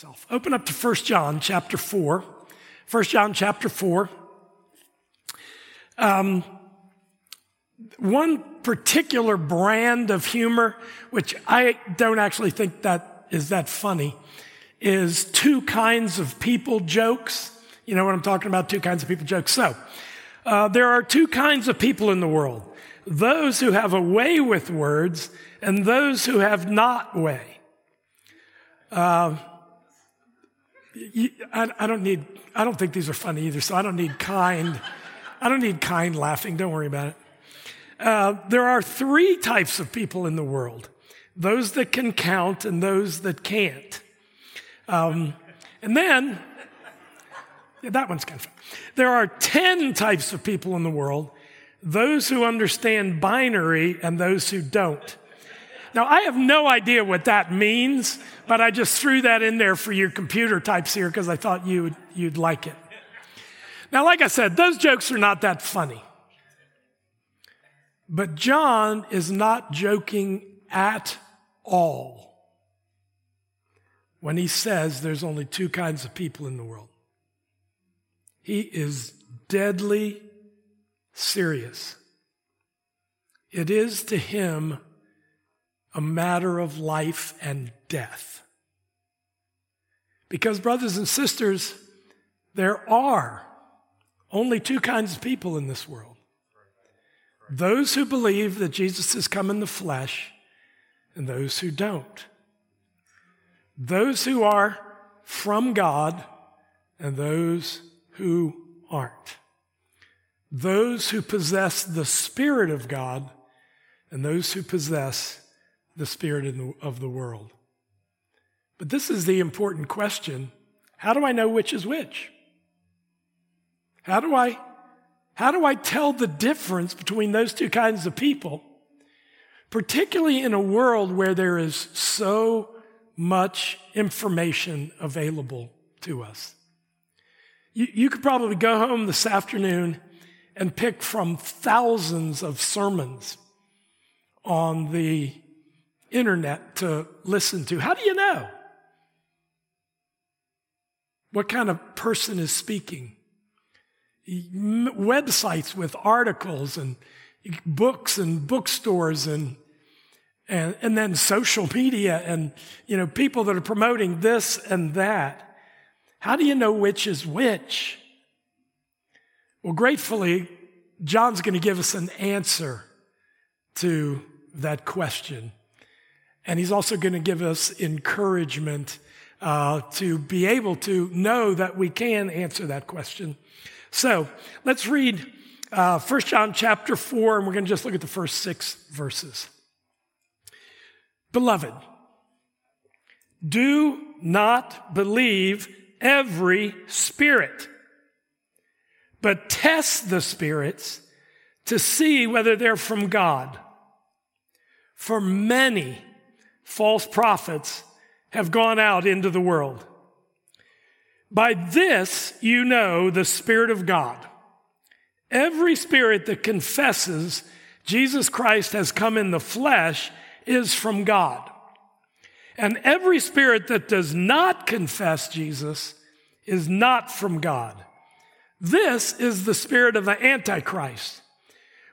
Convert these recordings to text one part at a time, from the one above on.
itself. Open up to 1 John chapter 4. 1 John chapter 4. Um, one particular brand of humor, which I don't actually think that is that funny, is two kinds of people jokes. You know what I'm talking about? Two kinds of people jokes. So, uh, there are two kinds of people in the world those who have a way with words and those who have not way. Uh, I, don't need, I don't think these are funny either, so I don't need kind. I don't need kind laughing. Don't worry about it. Uh, there are three types of people in the world those that can count and those that can't. Um, and then, yeah, that one's kind of fun. There are 10 types of people in the world those who understand binary and those who don't. Now, I have no idea what that means, but I just threw that in there for your computer types here because I thought you would, you'd like it. Now, like I said, those jokes are not that funny. But John is not joking at all when he says there's only two kinds of people in the world. He is deadly serious. It is to him a matter of life and death. Because, brothers and sisters, there are only two kinds of people in this world those who believe that Jesus has come in the flesh, and those who don't. Those who are from God, and those who aren't. Those who possess the Spirit of God, and those who possess the Spirit of the world. But this is the important question how do I know which is which? How do I how do I tell the difference between those two kinds of people? Particularly in a world where there is so much information available to us. You, you could probably go home this afternoon and pick from thousands of sermons on the internet to listen to. How do you know? What kind of person is speaking? websites with articles and books and bookstores and and, and then social media and you know people that are promoting this and that how do you know which is which well gratefully john's going to give us an answer to that question and he's also going to give us encouragement uh, to be able to know that we can answer that question so let's read uh, 1 John chapter 4, and we're going to just look at the first six verses. Beloved, do not believe every spirit, but test the spirits to see whether they're from God. For many false prophets have gone out into the world. By this you know the Spirit of God. Every spirit that confesses Jesus Christ has come in the flesh is from God. And every spirit that does not confess Jesus is not from God. This is the spirit of the Antichrist,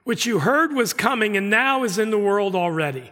which you heard was coming and now is in the world already.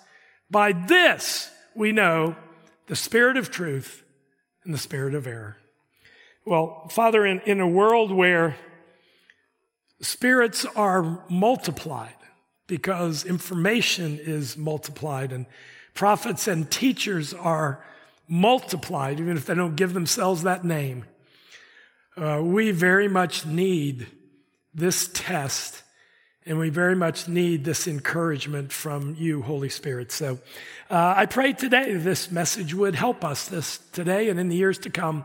By this we know the spirit of truth and the spirit of error. Well, Father, in, in a world where spirits are multiplied because information is multiplied and prophets and teachers are multiplied, even if they don't give themselves that name, uh, we very much need this test And we very much need this encouragement from you, Holy Spirit. So uh, I pray today this message would help us this today and in the years to come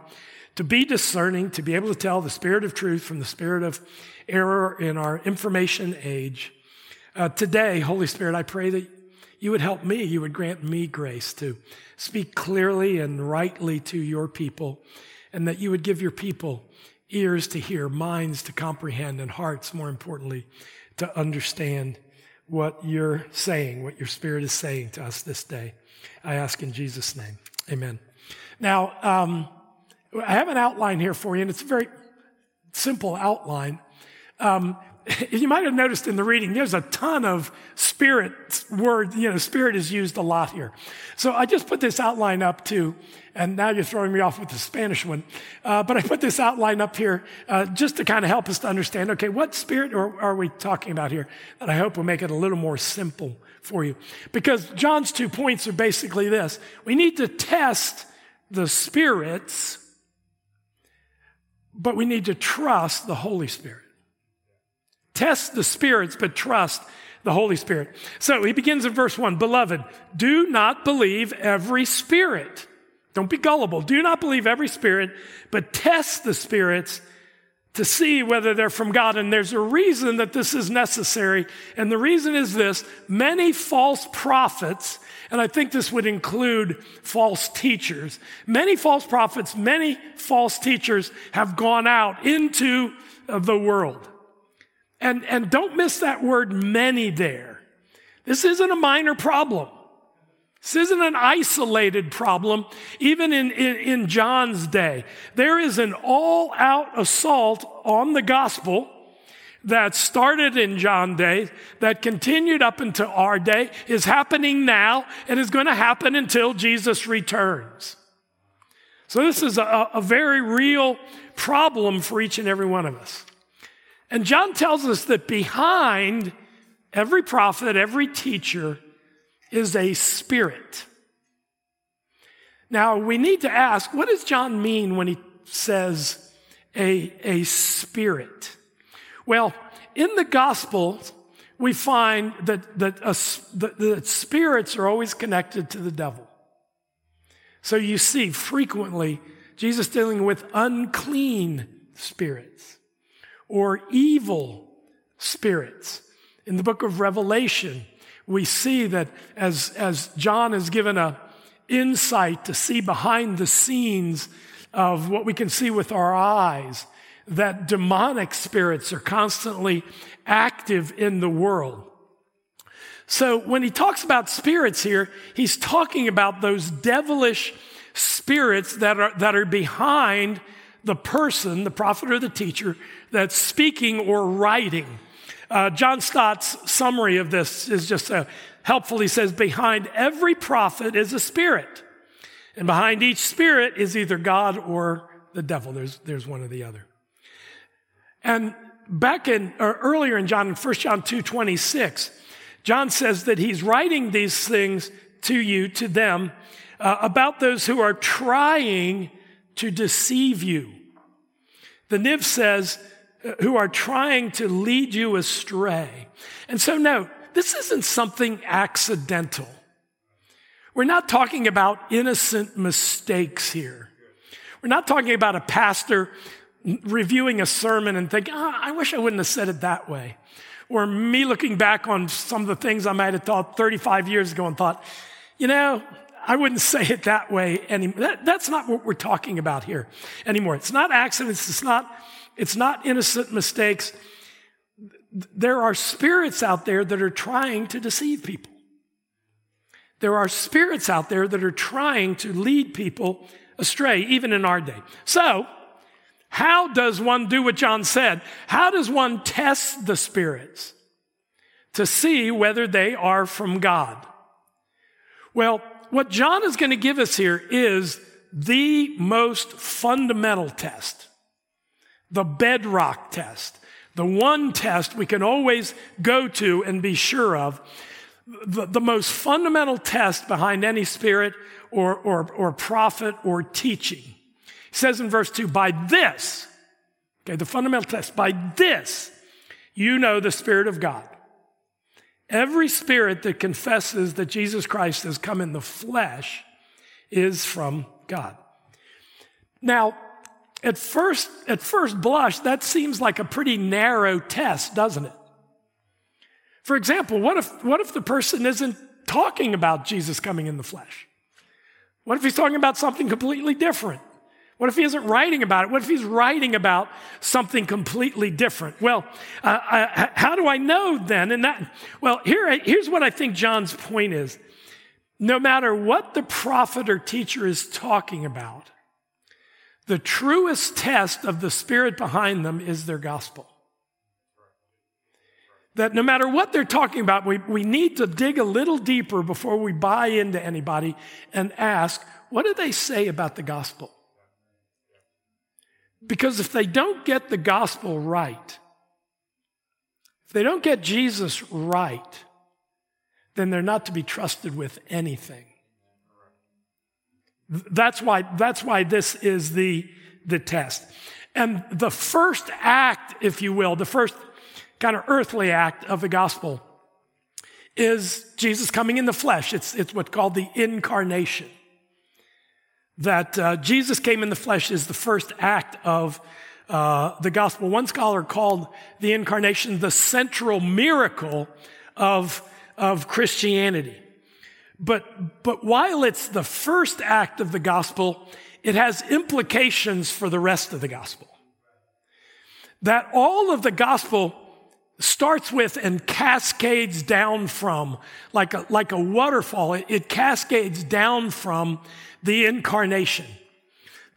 to be discerning, to be able to tell the spirit of truth from the spirit of error in our information age. Uh, today, Holy Spirit, I pray that you would help me, you would grant me grace to speak clearly and rightly to your people, and that you would give your people ears to hear, minds to comprehend, and hearts, more importantly, to understand what you're saying, what your spirit is saying to us this day. I ask in Jesus' name. Amen. Now, um, I have an outline here for you, and it's a very simple outline. Um, you might have noticed in the reading, there's a ton of spirit word, you know, spirit is used a lot here. So I just put this outline up too, and now you're throwing me off with the Spanish one. Uh, but I put this outline up here uh, just to kind of help us to understand, okay, what spirit are, are we talking about here? And I hope will make it a little more simple for you. Because John's two points are basically this. We need to test the spirits, but we need to trust the Holy Spirit. Test the spirits, but trust the Holy Spirit. So he begins in verse one, beloved, do not believe every spirit. Don't be gullible. Do not believe every spirit, but test the spirits to see whether they're from God. And there's a reason that this is necessary. And the reason is this many false prophets, and I think this would include false teachers, many false prophets, many false teachers have gone out into the world. And, and don't miss that word many there. This isn't a minor problem. This isn't an isolated problem, even in, in, in John's day. There is an all out assault on the gospel that started in John's day, that continued up into our day, is happening now, and is going to happen until Jesus returns. So, this is a, a very real problem for each and every one of us. And John tells us that behind every prophet, every teacher is a spirit. Now, we need to ask what does John mean when he says a, a spirit? Well, in the Gospels, we find that, that, a, that, that spirits are always connected to the devil. So you see frequently Jesus dealing with unclean spirits or evil spirits. In the book of Revelation, we see that as, as John is given a insight to see behind the scenes of what we can see with our eyes, that demonic spirits are constantly active in the world. So when he talks about spirits here, he's talking about those devilish spirits that are, that are behind the person, the prophet or the teacher, that's speaking or writing. Uh, John Stott's summary of this is just uh, helpful. He says, Behind every prophet is a spirit, and behind each spirit is either God or the devil. There's, there's one or the other. And back in, or earlier in John, in 1 John 2 26, John says that he's writing these things to you, to them, uh, about those who are trying to deceive you. The Niv says, who are trying to lead you astray. And so, no, this isn't something accidental. We're not talking about innocent mistakes here. We're not talking about a pastor reviewing a sermon and thinking, oh, I wish I wouldn't have said it that way. Or me looking back on some of the things I might have thought 35 years ago and thought, you know, I wouldn't say it that way anymore. That, that's not what we're talking about here anymore. It's not accidents. It's not, it's not innocent mistakes. There are spirits out there that are trying to deceive people. There are spirits out there that are trying to lead people astray, even in our day. So, how does one do what John said? How does one test the spirits to see whether they are from God? Well, what John is going to give us here is the most fundamental test, the bedrock test, the one test we can always go to and be sure of, the, the most fundamental test behind any spirit or, or, or prophet or teaching. He says in verse 2 by this, okay, the fundamental test, by this you know the Spirit of God. Every spirit that confesses that Jesus Christ has come in the flesh is from God. Now, at first, at first blush, that seems like a pretty narrow test, doesn't it? For example, what if, what if the person isn't talking about Jesus coming in the flesh? What if he's talking about something completely different? What if he isn't writing about it? What if he's writing about something completely different? Well, uh, I, how do I know then? And that, well, here, here's what I think John's point is. No matter what the prophet or teacher is talking about, the truest test of the spirit behind them is their gospel. That no matter what they're talking about, we, we need to dig a little deeper before we buy into anybody and ask, what do they say about the gospel? Because if they don't get the gospel right, if they don't get Jesus right, then they're not to be trusted with anything. That's why, that's why this is the, the test. And the first act, if you will, the first kind of earthly act of the gospel is Jesus coming in the flesh. It's, it's what's called the incarnation that uh, Jesus came in the flesh is the first act of uh, the gospel. One scholar called the incarnation the central miracle of, of Christianity. But, but while it's the first act of the gospel, it has implications for the rest of the gospel. That all of the gospel starts with and cascades down from, like a, like a waterfall, it, it cascades down from the incarnation.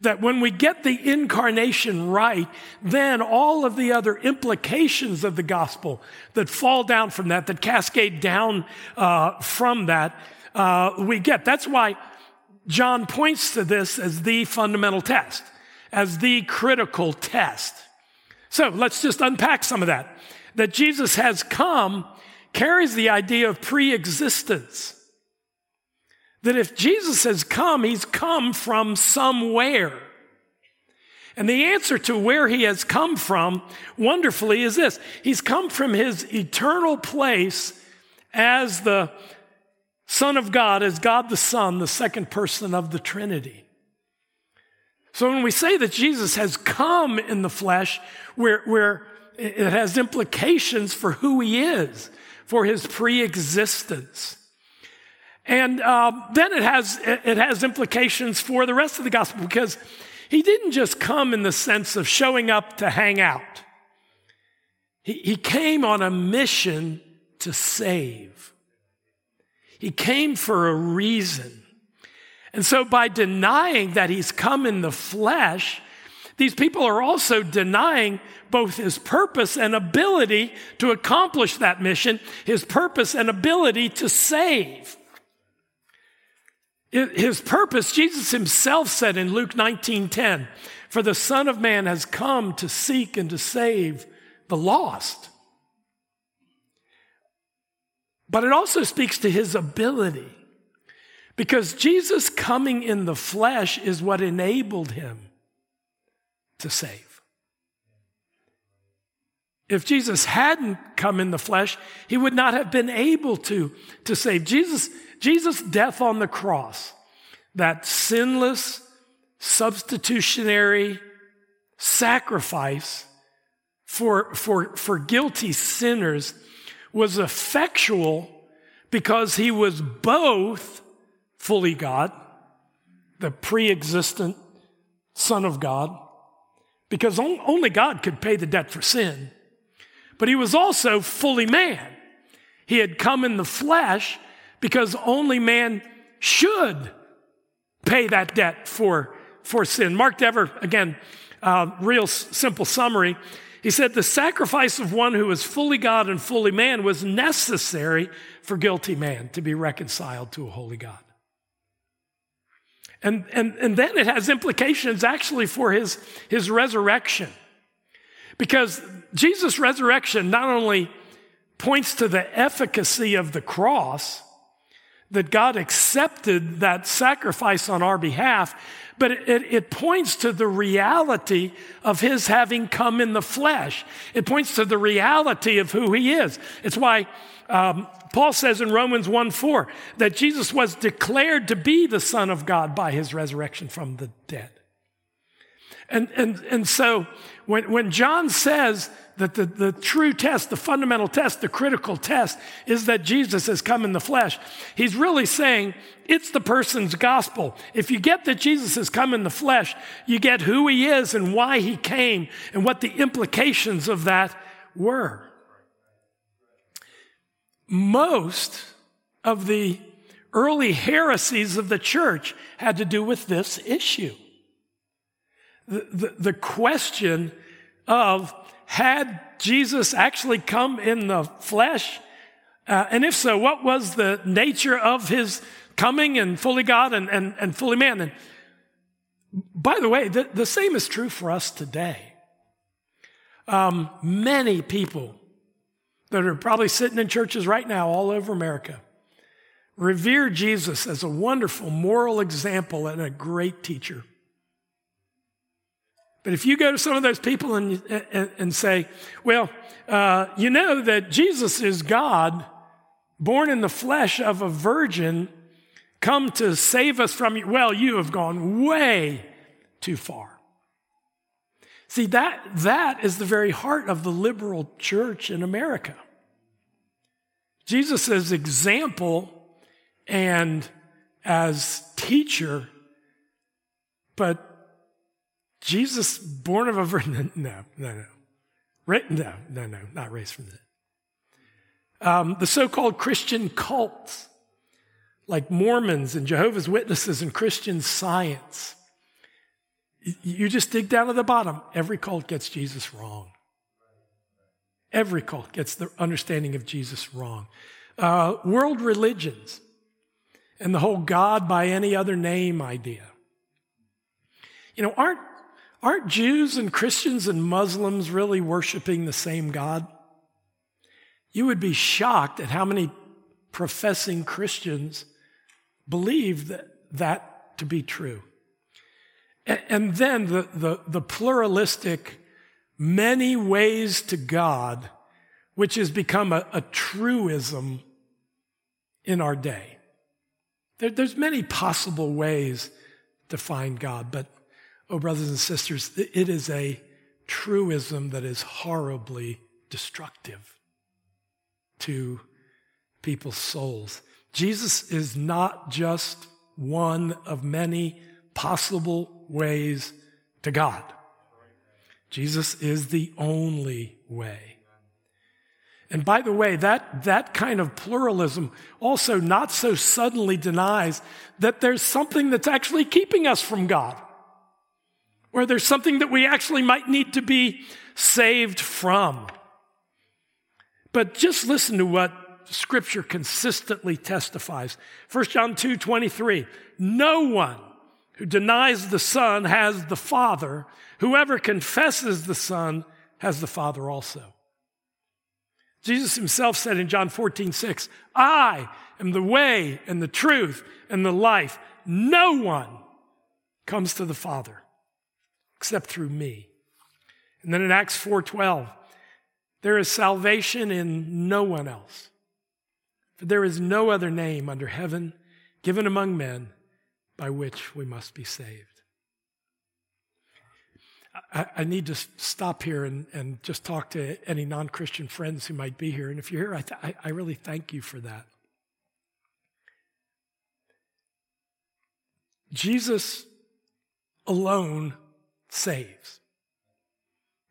That when we get the incarnation right, then all of the other implications of the gospel that fall down from that, that cascade down uh, from that, uh, we get. That's why John points to this as the fundamental test, as the critical test. So let's just unpack some of that that Jesus has come carries the idea of pre existence. That if Jesus has come, he's come from somewhere. And the answer to where he has come from, wonderfully, is this He's come from his eternal place as the Son of God, is God the Son, the second person of the Trinity. So when we say that Jesus has come in the flesh, we're, we're it has implications for who he is, for his pre-existence. And uh, then it has, it has implications for the rest of the gospel because he didn't just come in the sense of showing up to hang out. He, he came on a mission to save. He came for a reason. And so by denying that he's come in the flesh, these people are also denying both his purpose and ability to accomplish that mission, his purpose and ability to save. His purpose, Jesus himself said in Luke 19:10, "For the Son of Man has come to seek and to save the lost." But it also speaks to his ability. Because Jesus coming in the flesh is what enabled him to save. If Jesus hadn't come in the flesh, he would not have been able to, to save. Jesus, Jesus' death on the cross, that sinless, substitutionary sacrifice for, for, for guilty sinners was effectual because he was both fully God, the pre existent Son of God, because only God could pay the debt for sin. But he was also fully man. He had come in the flesh because only man should pay that debt for, for sin. Mark Dever, again, uh, real simple summary. He said the sacrifice of one who was fully God and fully man was necessary for guilty man to be reconciled to a holy God. And, and, and then it has implications actually for his, his resurrection. Because Jesus' resurrection not only points to the efficacy of the cross, that God accepted that sacrifice on our behalf, but it, it, it, points to the reality of His having come in the flesh. It points to the reality of who He is. It's why um, Paul says in Romans 1 4 that Jesus was declared to be the Son of God by His resurrection from the dead. And, and, and so when, when John says that the, the true test, the fundamental test, the critical test is that Jesus has come in the flesh. He's really saying it's the person's gospel. If you get that Jesus has come in the flesh, you get who he is and why he came and what the implications of that were. Most of the early heresies of the church had to do with this issue. The, the, the question of had Jesus actually come in the flesh? Uh, and if so, what was the nature of his coming and fully God and, and, and fully man? And by the way, the, the same is true for us today. Um, many people that are probably sitting in churches right now all over America revere Jesus as a wonderful moral example and a great teacher. But if you go to some of those people and, and, and say, well, uh, you know that Jesus is God, born in the flesh of a virgin, come to save us from you. Well, you have gone way too far. See, that, that is the very heart of the liberal church in America. Jesus as example and as teacher, but Jesus born of a virgin? No, no, no. No, no, no, not raised from the um, the so-called Christian cults, like Mormons and Jehovah's Witnesses and Christian Science. You just dig down to the bottom. Every cult gets Jesus wrong. Every cult gets the understanding of Jesus wrong. Uh, world religions and the whole God by any other name idea. You know, aren't Aren't Jews and Christians and Muslims really worshiping the same God? You would be shocked at how many professing Christians believe that, that to be true. And then the, the, the, pluralistic many ways to God, which has become a, a truism in our day. There, there's many possible ways to find God, but Oh, brothers and sisters, it is a truism that is horribly destructive to people's souls. Jesus is not just one of many possible ways to God. Jesus is the only way. And by the way, that, that kind of pluralism also not so suddenly denies that there's something that's actually keeping us from God or there's something that we actually might need to be saved from. But just listen to what scripture consistently testifies. 1 John 2 23. No one who denies the Son has the Father. Whoever confesses the Son has the Father also. Jesus himself said in John 14 6, I am the way and the truth and the life. No one comes to the Father except through me. And then in Acts 4:12, there is salvation in no one else. For there is no other name under heaven given among men by which we must be saved. I, I need to stop here and, and just talk to any non Christian friends who might be here. And if you're here, I, th- I really thank you for that. Jesus alone saves.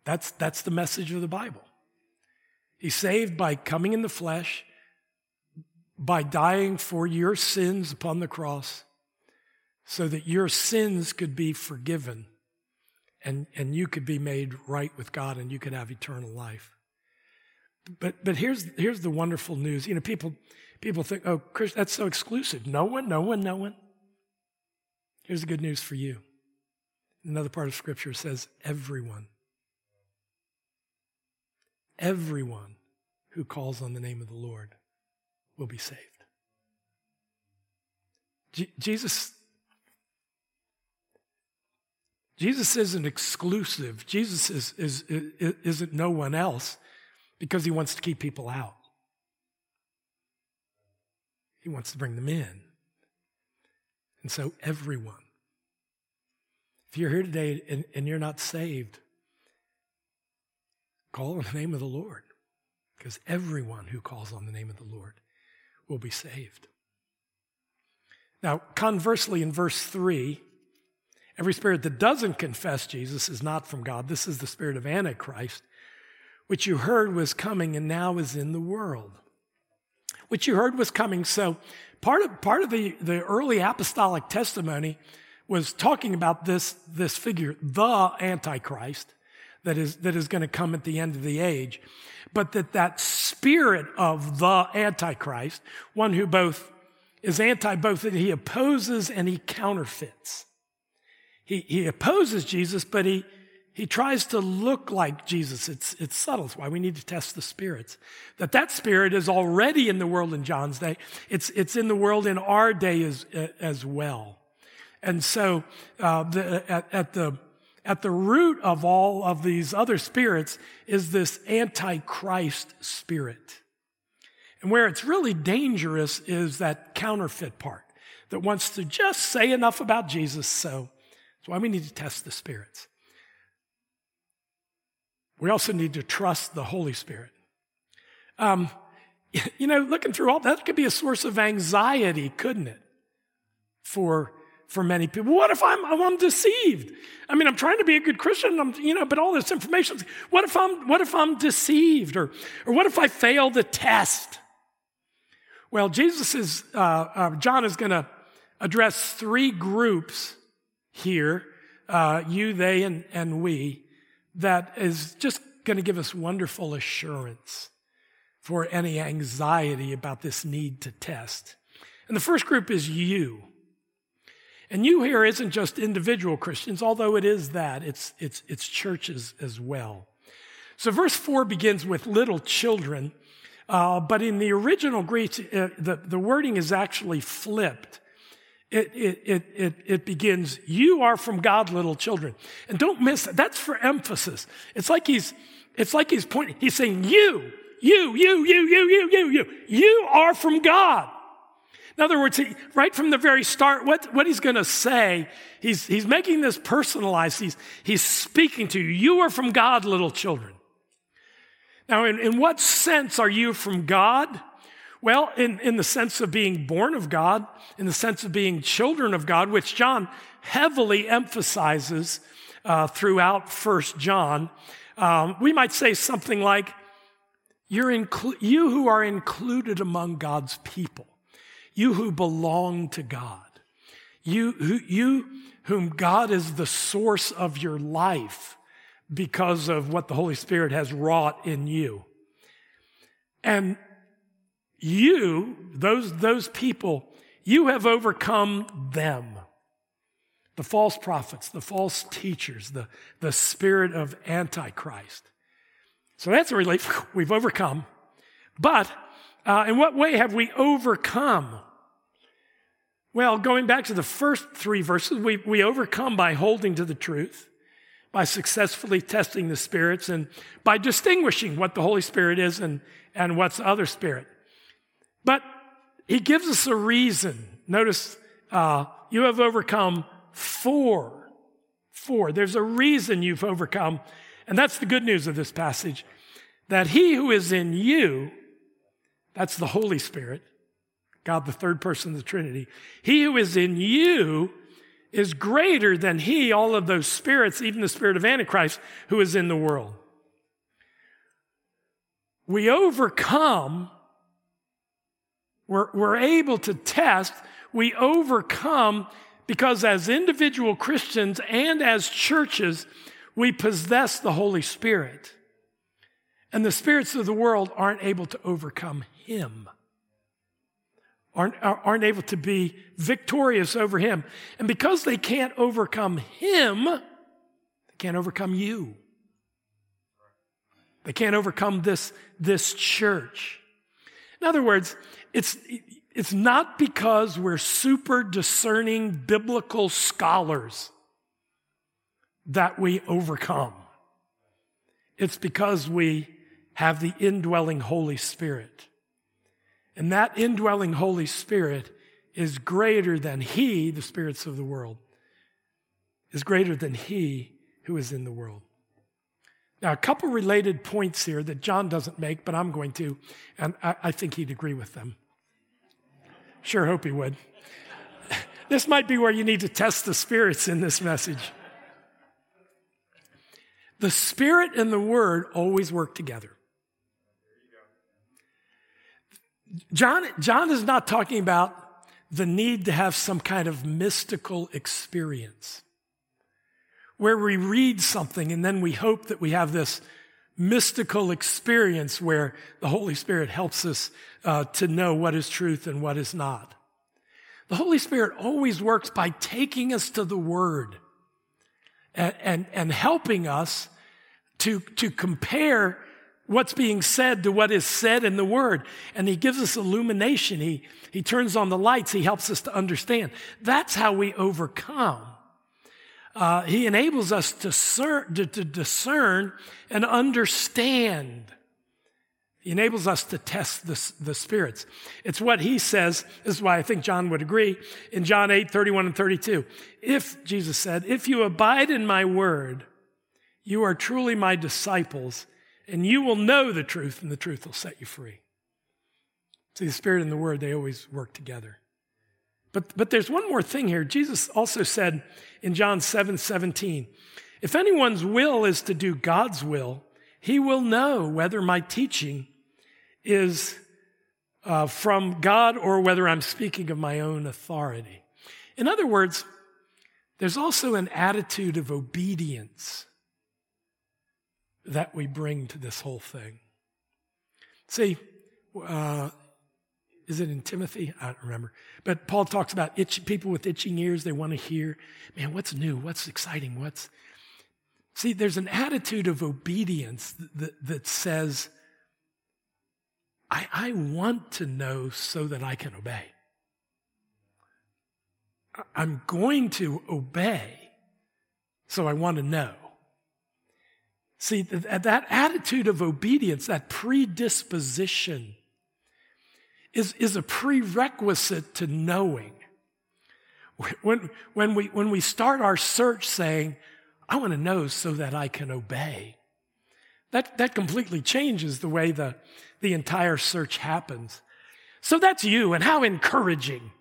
That's, that's the message of the Bible. He's saved by coming in the flesh, by dying for your sins upon the cross, so that your sins could be forgiven and, and you could be made right with God and you could have eternal life. But, but here's, here's the wonderful news. You know, people, people think, oh, Chris, that's so exclusive. No one, no one, no one. Here's the good news for you. Another part of Scripture says, everyone. Everyone who calls on the name of the Lord will be saved. J- Jesus Jesus isn't exclusive. Jesus is, is, is, isn't no one else because he wants to keep people out. He wants to bring them in. And so, everyone. If you're here today and, and you're not saved, call on the name of the Lord because everyone who calls on the name of the Lord will be saved. Now, conversely, in verse 3, every spirit that doesn't confess Jesus is not from God. This is the spirit of Antichrist, which you heard was coming and now is in the world. Which you heard was coming. So, part of, part of the, the early apostolic testimony was talking about this, this figure, the Antichrist, that is, that is going to come at the end of the age. But that that spirit of the Antichrist, one who both is anti both, that he opposes and he counterfeits. He, he opposes Jesus, but he, he tries to look like Jesus. It's, it's subtle. It's why we need to test the spirits. That that spirit is already in the world in John's day. It's, it's in the world in our day as, as well. And so, uh, the, at, at, the, at the root of all of these other spirits is this antichrist spirit. And where it's really dangerous is that counterfeit part that wants to just say enough about Jesus. So that's why we need to test the spirits. We also need to trust the Holy Spirit. Um, you know, looking through all that could be a source of anxiety, couldn't it? For for many people. What if I'm, I'm deceived? I mean, I'm trying to be a good Christian, I'm, you know, but all this information, what if I'm, what if I'm deceived? Or, or what if I fail the test? Well, Jesus is, uh, uh, John is going to address three groups here, uh, you, they, and, and we, that is just going to give us wonderful assurance for any anxiety about this need to test. And the first group is you. And you here isn't just individual Christians, although it is that, it's, it's, it's churches as well. So verse 4 begins with little children, uh, but in the original Greek, uh, the, the wording is actually flipped. It, it, it, it, it begins, you are from God, little children. And don't miss that. That's for emphasis. It's like he's, it's like he's pointing, he's saying, you, you, you, you, you, you, you, you, you are from God. In other words, he, right from the very start, what, what he's going to say, he's, he's making this personalized. He's, he's speaking to you. You are from God, little children. Now, in, in what sense are you from God? Well, in, in the sense of being born of God, in the sense of being children of God, which John heavily emphasizes uh, throughout First John, um, we might say something like, You're inclu- you who are included among God's people you who belong to God, you, who, you whom God is the source of your life because of what the Holy Spirit has wrought in you. And you, those, those people, you have overcome them. The false prophets, the false teachers, the, the spirit of Antichrist. So that's a relief. We've overcome. But uh, in what way have we overcome? Well, going back to the first three verses, we, we overcome by holding to the truth, by successfully testing the spirits, and by distinguishing what the Holy Spirit is and, and what's the other spirit. But he gives us a reason. Notice, uh, you have overcome for. For. There's a reason you've overcome. And that's the good news of this passage that he who is in you, that's the Holy Spirit, God, the third person of the Trinity. He who is in you is greater than he, all of those spirits, even the spirit of Antichrist, who is in the world. We overcome, we're, we're able to test, we overcome because as individual Christians and as churches, we possess the Holy Spirit. And the spirits of the world aren't able to overcome him aren't, aren't able to be victorious over him. And because they can't overcome him, they can't overcome you. They can't overcome this, this church. In other words, it's, it's not because we're super discerning biblical scholars that we overcome. It's because we have the indwelling Holy Spirit. And that indwelling Holy Spirit is greater than he, the spirits of the world, is greater than he who is in the world. Now, a couple related points here that John doesn't make, but I'm going to, and I, I think he'd agree with them. Sure hope he would. this might be where you need to test the spirits in this message. The Spirit and the Word always work together. John, John is not talking about the need to have some kind of mystical experience where we read something and then we hope that we have this mystical experience where the Holy Spirit helps us uh, to know what is truth and what is not. The Holy Spirit always works by taking us to the Word and, and, and helping us to, to compare what's being said to what is said in the word. And he gives us illumination. He, he turns on the lights. He helps us to understand. That's how we overcome. Uh, he enables us to, to, to discern and understand. He enables us to test the, the spirits. It's what he says. This is why I think John would agree in John 8, 31 and 32. If, Jesus said, if you abide in my word, you are truly my disciples and you will know the truth, and the truth will set you free. See, the Spirit and the Word, they always work together. But, but there's one more thing here. Jesus also said in John 7 17, if anyone's will is to do God's will, he will know whether my teaching is uh, from God or whether I'm speaking of my own authority. In other words, there's also an attitude of obedience that we bring to this whole thing. See, uh, is it in Timothy? I don't remember. But Paul talks about itch, people with itching ears. They want to hear, man, what's new? What's exciting? What's. See, there's an attitude of obedience that, that says, I, I want to know so that I can obey. I'm going to obey, so I want to know. See, that attitude of obedience, that predisposition, is, is a prerequisite to knowing. When, when, we, when we start our search saying, I want to know so that I can obey, that, that completely changes the way the, the entire search happens. So that's you, and how encouraging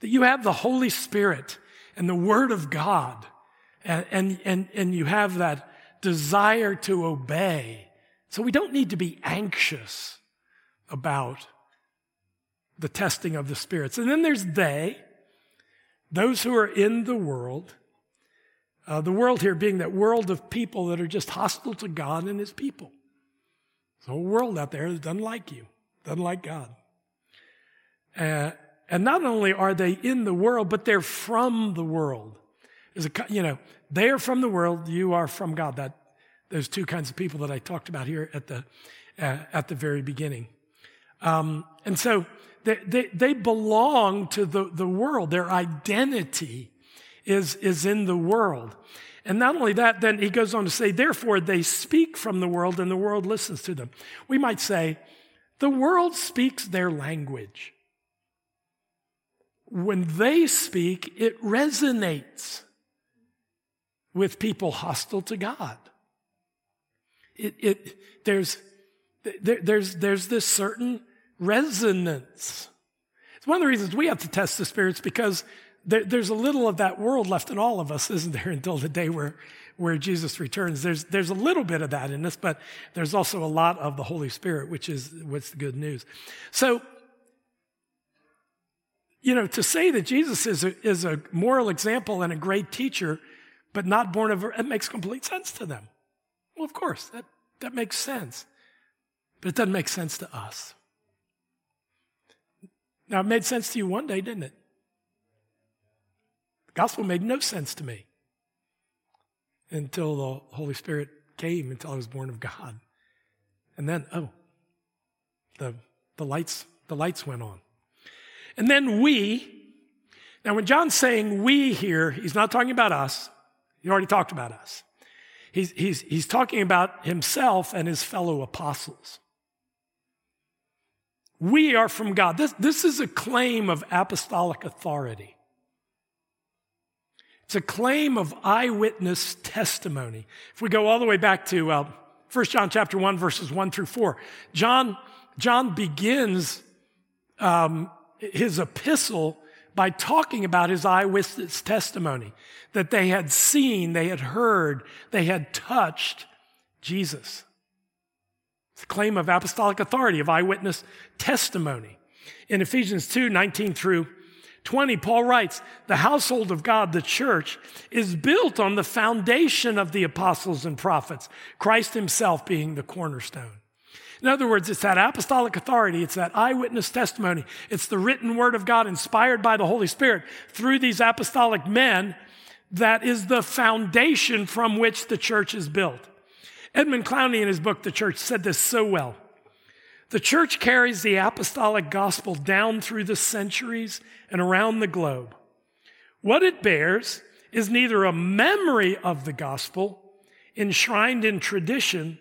that you have the Holy Spirit and the Word of God, and, and, and, and you have that desire to obey. So we don't need to be anxious about the testing of the spirits. And then there's they, those who are in the world. Uh, the world here being that world of people that are just hostile to God and his people. A whole world out there that doesn't like you, doesn't like God. Uh, and not only are they in the world, but they're from the world. Is a, you know, they are from the world, you are from God. That, those two kinds of people that I talked about here at the, uh, at the very beginning. Um, and so they, they, they, belong to the, the world. Their identity is, is in the world. And not only that, then he goes on to say, therefore they speak from the world and the world listens to them. We might say, the world speaks their language. When they speak, it resonates with people hostile to God. It, it, there's, there, there's, there's this certain resonance. It's one of the reasons we have to test the spirits because there, there's a little of that world left in all of us, isn't there, until the day where, where Jesus returns. There's, there's a little bit of that in us, but there's also a lot of the Holy Spirit, which is what's the good news. So, you know, to say that Jesus is a, is a moral example and a great teacher but not born of, it makes complete sense to them. Well, of course, that, that makes sense. But it doesn't make sense to us. Now, it made sense to you one day, didn't it? The gospel made no sense to me until the Holy Spirit came, until I was born of God. And then, oh, the, the lights, the lights went on. And then we. Now, when John's saying we here, he's not talking about us. He already talked about us. He's, he's, he's talking about himself and his fellow apostles. We are from God. This, this is a claim of apostolic authority. It's a claim of eyewitness testimony. If we go all the way back to uh, 1 John chapter 1, verses 1 through 4, John, John begins um, his epistle by talking about his eyewitness testimony that they had seen, they had heard, they had touched Jesus. It's a claim of apostolic authority, of eyewitness testimony. In Ephesians 2 19 through 20, Paul writes, The household of God, the church, is built on the foundation of the apostles and prophets, Christ himself being the cornerstone. In other words, it's that apostolic authority, it's that eyewitness testimony, it's the written word of God inspired by the Holy Spirit through these apostolic men that is the foundation from which the church is built. Edmund Clowney, in his book, The Church, said this so well. The church carries the apostolic gospel down through the centuries and around the globe. What it bears is neither a memory of the gospel enshrined in tradition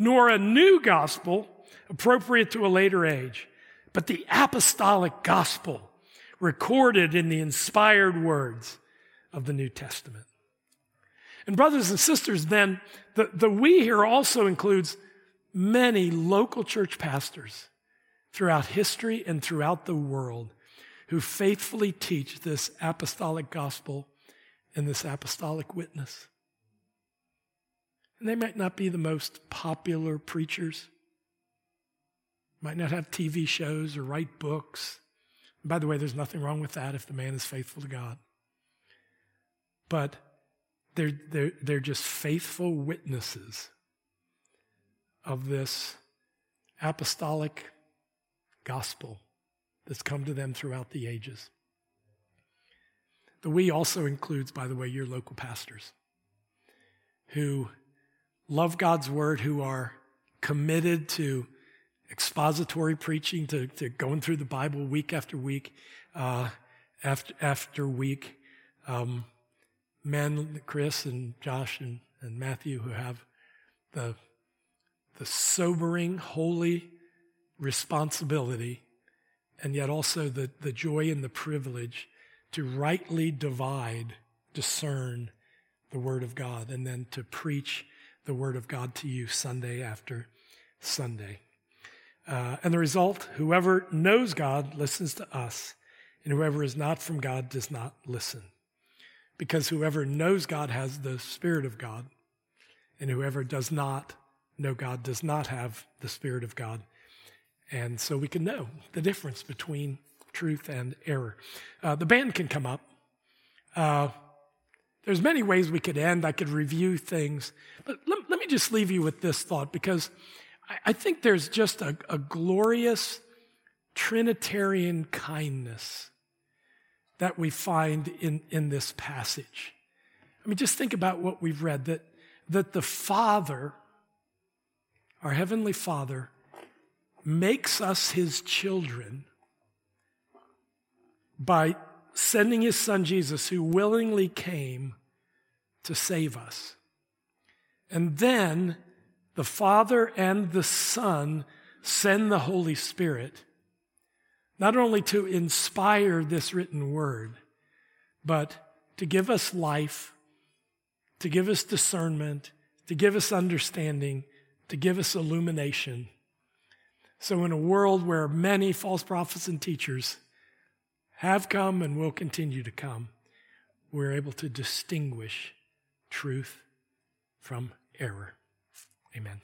nor a new gospel appropriate to a later age, but the apostolic gospel recorded in the inspired words of the New Testament. And, brothers and sisters, then, the, the we here also includes many local church pastors throughout history and throughout the world who faithfully teach this apostolic gospel and this apostolic witness. And they might not be the most popular preachers, might not have TV shows or write books. And by the way, there's nothing wrong with that if the man is faithful to God. But they're, they're, they're just faithful witnesses of this apostolic gospel that's come to them throughout the ages. The we also includes, by the way, your local pastors who love God's word, who are committed to expository preaching, to, to going through the Bible week after week, uh, after, after week. Um, men, Chris and Josh and, and Matthew, who have the, the sobering, holy responsibility, and yet also the, the joy and the privilege to rightly divide, discern the Word of God, and then to preach the Word of God to you Sunday after Sunday. Uh, and the result whoever knows God listens to us, and whoever is not from God does not listen. Because whoever knows God has the Spirit of God, and whoever does not know God does not have the Spirit of God. And so we can know the difference between truth and error. Uh, the band can come up. Uh, there's many ways we could end. I could review things. But let, let me just leave you with this thought because I, I think there's just a, a glorious Trinitarian kindness that we find in, in this passage. I mean, just think about what we've read that, that the Father, our Heavenly Father, makes us His children by sending his son Jesus, who willingly came to save us. And then the Father and the Son send the Holy Spirit, not only to inspire this written word, but to give us life, to give us discernment, to give us understanding, to give us illumination. So, in a world where many false prophets and teachers have come and will continue to come, we're able to distinguish truth from error. Amen.